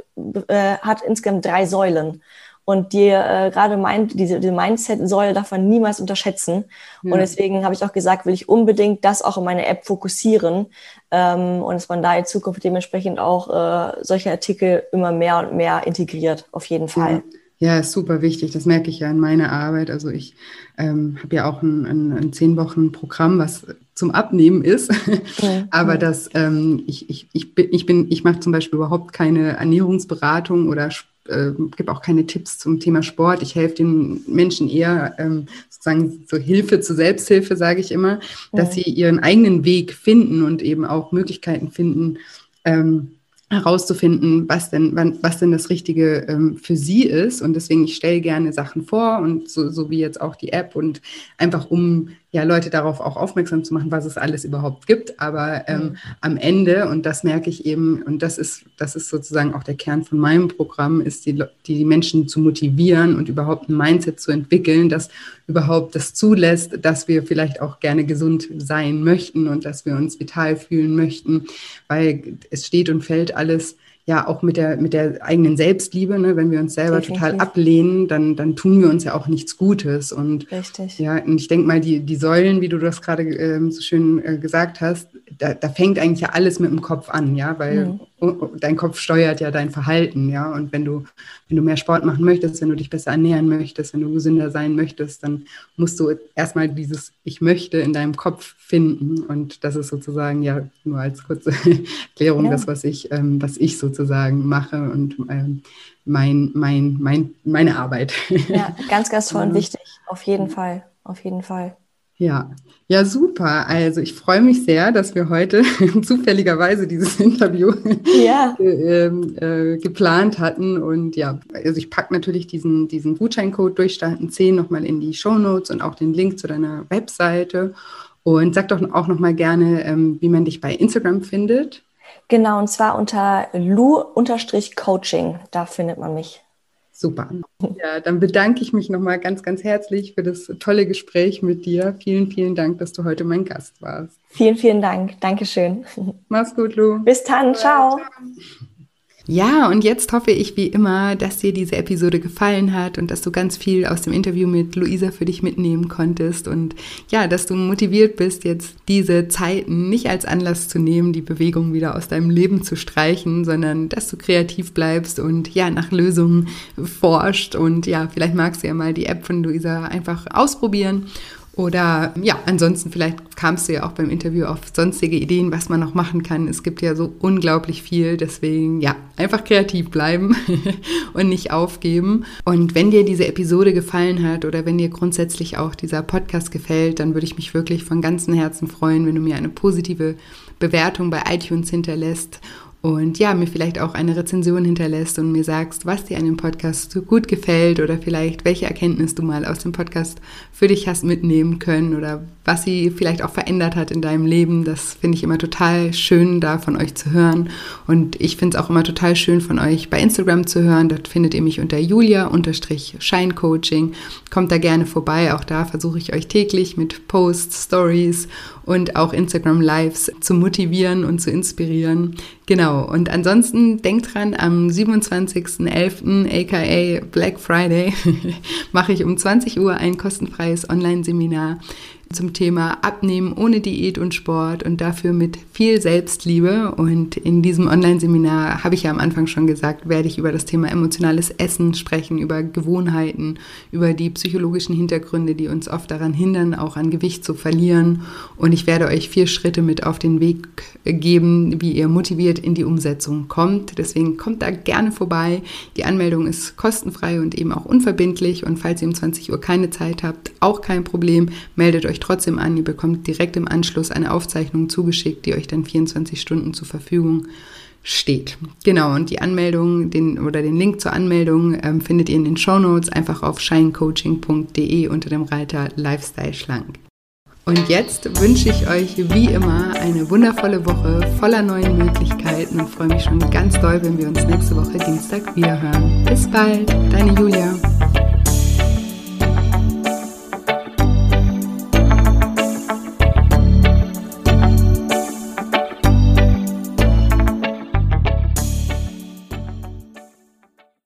äh, hat insgesamt drei Säulen. Und die äh, gerade meint, diese, diese Mindset-Säule darf man niemals unterschätzen. Ja. Und deswegen habe ich auch gesagt, will ich unbedingt das auch in meine App fokussieren. Ähm, und dass man da in Zukunft dementsprechend auch äh, solche Artikel immer mehr und mehr integriert, auf jeden Fall. Ja. Ja, ist super wichtig. Das merke ich ja in meiner Arbeit. Also ich ähm, habe ja auch ein, ein, ein zehn Wochen Programm, was zum Abnehmen ist. Ja. Aber das, ähm, ich, ich, ich bin, ich bin, ich mache zum Beispiel überhaupt keine Ernährungsberatung oder äh, gebe auch keine Tipps zum Thema Sport. Ich helfe den Menschen eher ähm, sozusagen so Hilfe zur Selbsthilfe, sage ich immer, dass sie ihren eigenen Weg finden und eben auch Möglichkeiten finden, ähm, herauszufinden, was denn, was denn das Richtige ähm, für sie ist. Und deswegen, ich stelle gerne Sachen vor und so, so wie jetzt auch die App und einfach um ja, Leute darauf auch aufmerksam zu machen, was es alles überhaupt gibt. Aber ähm, mhm. am Ende, und das merke ich eben, und das ist, das ist sozusagen auch der Kern von meinem Programm, ist die, die Menschen zu motivieren und überhaupt ein Mindset zu entwickeln, das überhaupt das zulässt, dass wir vielleicht auch gerne gesund sein möchten und dass wir uns vital fühlen möchten, weil es steht und fällt alles ja auch mit der, mit der eigenen Selbstliebe. Ne? Wenn wir uns selber Definitiv. total ablehnen, dann, dann tun wir uns ja auch nichts Gutes. Und Richtig. ja, und ich denke mal, die, die Säulen, wie du das gerade ähm, so schön äh, gesagt hast, da, da fängt eigentlich ja alles mit dem Kopf an, ja, weil mhm dein Kopf steuert ja dein Verhalten, ja. Und wenn du, wenn du mehr Sport machen möchtest, wenn du dich besser ernähren möchtest, wenn du gesünder sein möchtest, dann musst du erstmal dieses Ich möchte in deinem Kopf finden. Und das ist sozusagen ja nur als kurze Erklärung ja. das, was ich, ähm, was ich sozusagen mache und ähm, mein, mein, mein, meine Arbeit. Ja, ganz, ganz toll und wichtig. Auf jeden Fall. Auf jeden Fall. Ja, ja, super. Also ich freue mich sehr, dass wir heute zufälligerweise dieses Interview ja. ähm, äh, geplant hatten. Und ja, also ich packe natürlich diesen, diesen Gutscheincode Durchstarten 10 nochmal in die Show Notes und auch den Link zu deiner Webseite. Und sag doch auch nochmal gerne, ähm, wie man dich bei Instagram findet. Genau, und zwar unter lu-coaching. Da findet man mich. Super. Ja, dann bedanke ich mich nochmal ganz, ganz herzlich für das tolle Gespräch mit dir. Vielen, vielen Dank, dass du heute mein Gast warst. Vielen, vielen Dank. Dankeschön. Mach's gut, Lu. Bis dann. Ciao. Ciao. Ja, und jetzt hoffe ich wie immer, dass dir diese Episode gefallen hat und dass du ganz viel aus dem Interview mit Luisa für dich mitnehmen konntest und ja, dass du motiviert bist, jetzt diese Zeiten nicht als Anlass zu nehmen, die Bewegung wieder aus deinem Leben zu streichen, sondern dass du kreativ bleibst und ja, nach Lösungen forscht und ja, vielleicht magst du ja mal die App von Luisa einfach ausprobieren oder ja, ansonsten vielleicht kamst du ja auch beim Interview auf sonstige Ideen, was man noch machen kann. Es gibt ja so unglaublich viel, deswegen ja, einfach kreativ bleiben und nicht aufgeben. Und wenn dir diese Episode gefallen hat oder wenn dir grundsätzlich auch dieser Podcast gefällt, dann würde ich mich wirklich von ganzem Herzen freuen, wenn du mir eine positive Bewertung bei iTunes hinterlässt und ja, mir vielleicht auch eine Rezension hinterlässt und mir sagst, was dir an dem Podcast so gut gefällt oder vielleicht welche Erkenntnis du mal aus dem Podcast für dich hast mitnehmen können oder was sie vielleicht auch verändert hat in deinem Leben. Das finde ich immer total schön, da von euch zu hören. Und ich finde es auch immer total schön, von euch bei Instagram zu hören. Dort findet ihr mich unter julia-scheincoaching. Kommt da gerne vorbei. Auch da versuche ich euch täglich mit Posts, Stories und auch Instagram Lives zu motivieren und zu inspirieren. Genau. Und ansonsten denkt dran, am 27.11. aka Black Friday mache ich um 20 Uhr ein kostenfreies Online-Seminar zum Thema Abnehmen ohne Diät und Sport und dafür mit viel Selbstliebe. Und in diesem Online-Seminar, habe ich ja am Anfang schon gesagt, werde ich über das Thema emotionales Essen sprechen, über Gewohnheiten, über die psychologischen Hintergründe, die uns oft daran hindern, auch an Gewicht zu verlieren. Und ich werde euch vier Schritte mit auf den Weg geben, wie ihr motiviert in die Umsetzung kommt. Deswegen kommt da gerne vorbei. Die Anmeldung ist kostenfrei und eben auch unverbindlich. Und falls ihr um 20 Uhr keine Zeit habt, auch kein Problem, meldet euch trotzdem an. Ihr bekommt direkt im Anschluss eine Aufzeichnung zugeschickt, die euch dann 24 Stunden zur Verfügung steht. Genau, und die Anmeldung den, oder den Link zur Anmeldung ähm, findet ihr in den Show Notes einfach auf shinecoaching.de unter dem Reiter Lifestyle Schlank. Und jetzt wünsche ich euch wie immer eine wundervolle Woche voller neuen Möglichkeiten und freue mich schon ganz doll, wenn wir uns nächste Woche Dienstag wiederhören. Bis bald, deine Julia.